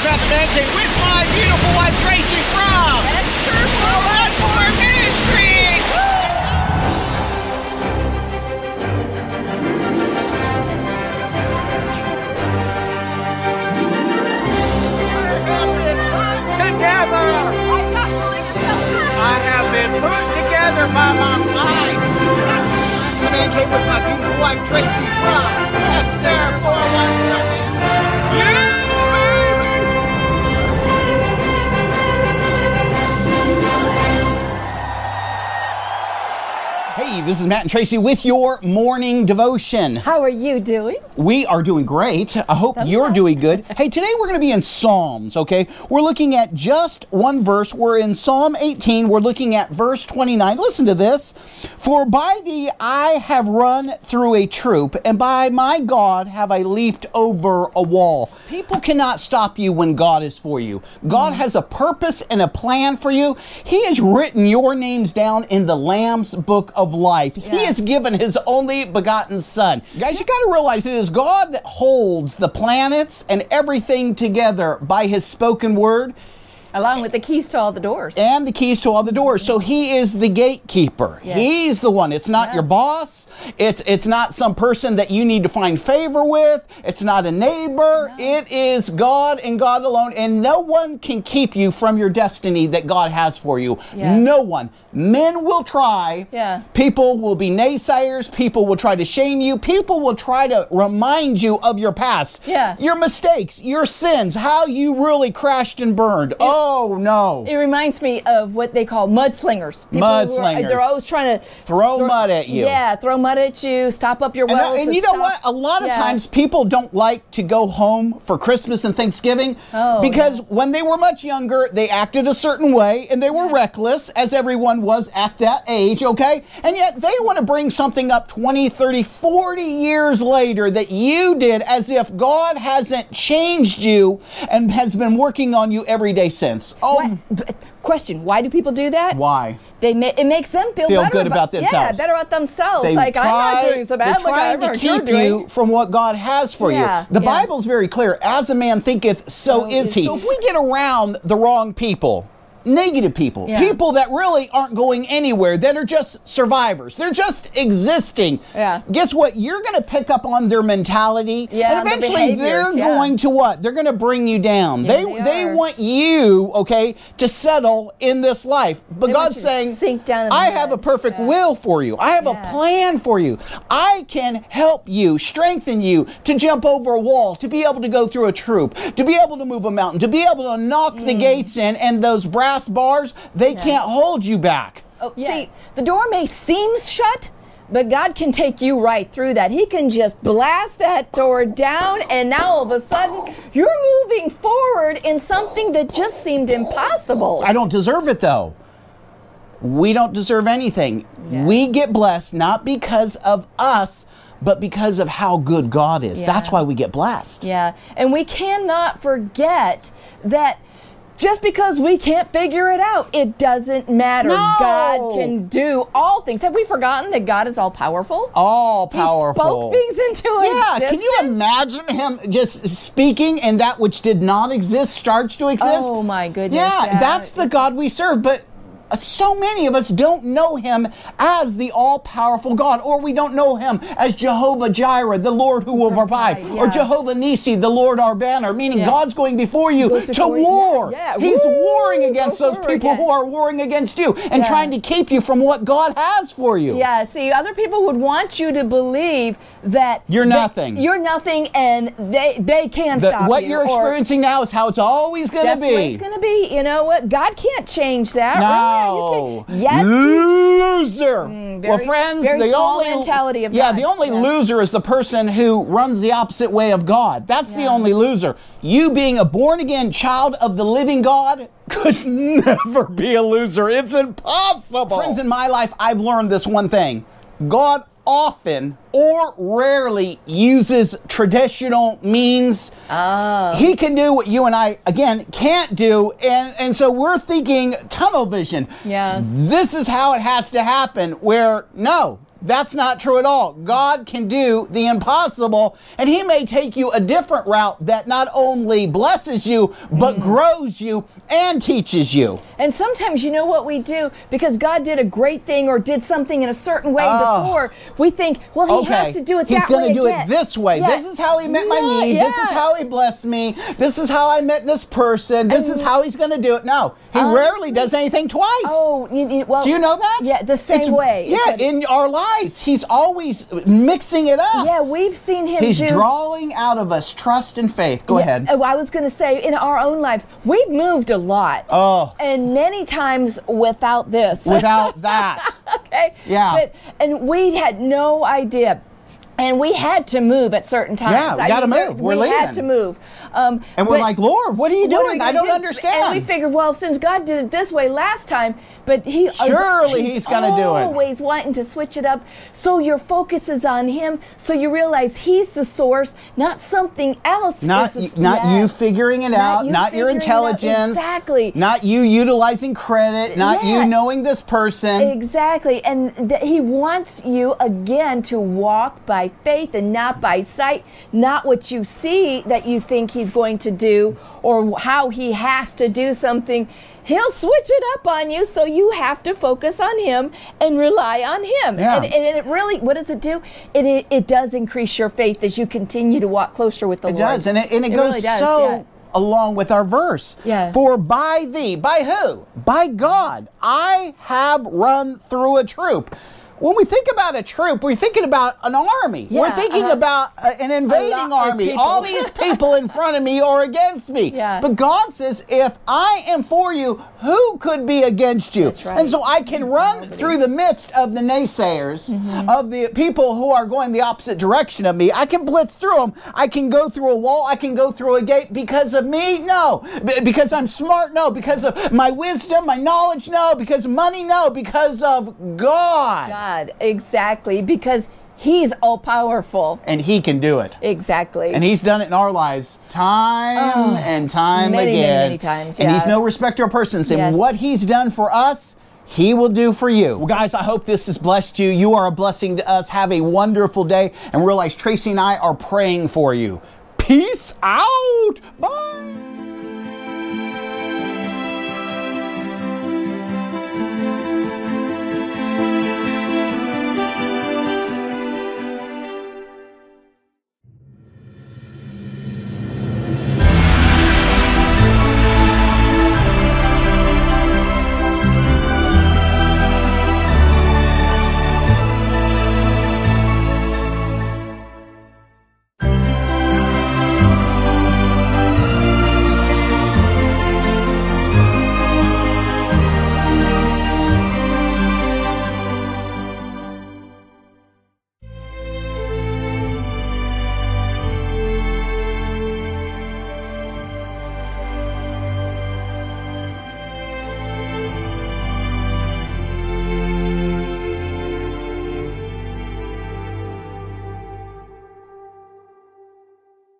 Manting with my beautiful wife Tracey from That For Ministry. Together, I have been put together with my beautiful wife Tracey from Esther 411. Yeah, baby. This is Matt and Tracey with your morning devotion. How are you doing? We are doing great. I hope Thumbs you're up. doing good. Hey, today we're going to be in Psalms, okay? We're looking at just one verse. We're in Psalm 18. We're looking at verse 29. Listen to this. For by thee I have run through a troop, and by my God have I leaped over a wall. People cannot stop you when God is for you. God has a purpose and a plan for you. He has written your names down in the Lamb's book of life. He Yeah. has given his only begotten son. Guys, you got to realize it is God that holds the planets and everything together by his spoken word Along with the keys to all the doors. and the keys to all the doors. So he is the gatekeeper. Yes. He's the one. It's not Yeah. your boss. It's it's not some person that you need to find favor with. It's not a neighbor. It is God and God alone and no one can keep you from your destiny that God has for you. Yeah. No one. Men will try. Yeah. People will be naysayers. People will try to shame you. People will try to remind you of your past. Yeah. Your mistakes, your sins, how you really crashed and burned. oh Oh, no. It reminds me of what they call mudslingers. People are- uh, Mudslingers. they're always trying to Throw mud at you. Yeah, throw mud at you, stop up your And, uh, wells. and to you know what? A lot of Yeah. times people don't like to go home for Christmas and Thanksgiving Oh, because yeah. when they were much younger, they acted a certain way and they were reckless, as everyone was at that age, okay? And yet they want to bring something up 20, 30, 40 years later that you did as if God hasn't changed you and has been working on you every day since. Oh, What? Um, question: Why do people do that? why? They ma- it makes them feel, Feel better good about Yeah, themselves. Yeah, better about themselves. They like I'm not doing so bad. They're trying to keep you from what God has for Yeah, you. The yeah. Bible's very clear. As a man thinketh, so So is he. So if we get around the wrong people, negative people, Yeah. people that really aren't going anywhere, that are just survivors, they're just existing. Yeah. Guess what? You're going to pick up on their mentality, Yeah, and eventually they're yeah. going to what? They're going to bring you down. Yeah, they they they want you, okay, to settle in this life. But They God's saying, sink down I the have a perfect will for you. I have a plan for you. I can help you, strengthen you to jump over a wall, to be able to go through a troop, to be able to move a mountain, to be able to knock the Mm. gates in, and those brass bars, they can't hold you back. Oh, See, the door may seem shut, but God can take you right through that. He can just blast that door down, and now all of a sudden you're moving forward in something that just seemed impossible. I don't deserve it though. We don't deserve anything. Yeah. We get blessed not because of us, but because of how good God is. Yeah. That's why we get blessed. Yeah, and we cannot forget that just because we can't figure it out, it doesn't matter. No. God can do all things. Have we forgotten that God is all powerful? All He powerful. spoke things into Yeah, existence. Yeah, can you imagine him just speaking and that which did not exist starts to exist? Oh, my goodness, Yeah, yeah. that's the God we serve. But so many of us don't know him as the all powerful God, or we don't know him as Jehovah Jireh, the Lord who will provide, Provide, or. Jehovah Nissi, the Lord our banner, meaning Yeah. God's going before you to war. yeah, yeah. He's Woo, warring go against those people yeah. who are warring against you and Yeah. trying to keep you from what God has for you. Yeah, see, other people would want you to believe that You're they- nothing. You're nothing, and they they can That stop what you. What you're experiencing now is how it's always going to That's be. what it's gonna be. You know what? God can't change that. No. Really? You can, yes. Loser. well, Mm, very- friends, very the only mentality of yeah, God. the only Yeah. loser is the person who runs the opposite way of God. That's the only loser. You being a born again child of the living God could never be a loser. It's impossible. Friends, in my life, I've learned this one thing: God often or rarely uses traditional means. Oh. He can do what you and I again can't do, and and so we're thinking tunnel vision. Yeah. This is how it has to happen. Where no, that's not true at all. God can do the impossible, and He may take you a different route that not only blesses you, but Mm. grows you and teaches you. And sometimes you know what we do because God did a great thing or did something in a certain way Oh. before. We think, well, He okay, has to do it this way. he's gonna do again. it this way. Yeah. This is how he met my Yeah, need. This is how he blessed me. This is how I met this person. This is how he's going to do it. No, he Honestly- rarely does anything twice. Oh, you, you- well, Do you know that? Yeah, the same It's- way. Yeah, in our lives, he's always mixing it up. yeah, we've seen Him He's do. drawing out of us trust and faith. Go Yeah, ahead. oh, I was going to say, in our own lives, we've moved a lot. Oh. And many times without this. Without that. okay? Yeah. But and we had no idea. And we had to move at certain times. Yeah, we gotta move. We're we had to move. Um, And we're like, Lord, what are you what are doing? I don't do? understand. And we figured, well, since God did it this way last time, but He Surely he's gonna do it. Always wanting to switch it up, so your focus is on Him. So you realize He's the source, not something else. not is not yeah. you figuring it Not out, you not your figuring it out. intelligence, Exactly. not you utilizing credit, not Yeah. you knowing this person. Exactly. And th- he wants you again to walk by faith and not by sight, not what you see that you think he's going to do or how he has to do something. He'll switch it up on you, so you have to focus on him and rely on him. Yeah. And, and it really, what does it do? It, it, it does increase your faith as you continue to walk closer with the Lord. It Lord. does, and it, and it, It goes really does, so yeah. along with our verse. Yeah. For by thee, by who? By God, I have run through a troop. When we think about a troop, we're thinking about an army. we're thinking uh-huh. about uh, an invading army. All these people in front of me are against me. Yeah. But God says, if I am for you, who could be against you? That's right. And so I can run through the midst of the naysayers, Mm-hmm. of the people who are going the opposite direction of me. I can blitz through them. I can go through a wall. I can go through a gate because of me? No. B- because I'm smart? No. Because of my wisdom, my knowledge? No. Because of money? No. Because of God. God, exactly, because he's all powerful. And He can do it. Exactly. And he's done it in our lives time oh, and time Oh, many, many, again. many times, And he's no respecter of persons. And Yes. what he's done for us, he will do for you. Well, guys, I hope this has blessed you. You are a blessing to us. Have a wonderful day. And realize Tracey and I are praying for you. Peace out. Bye.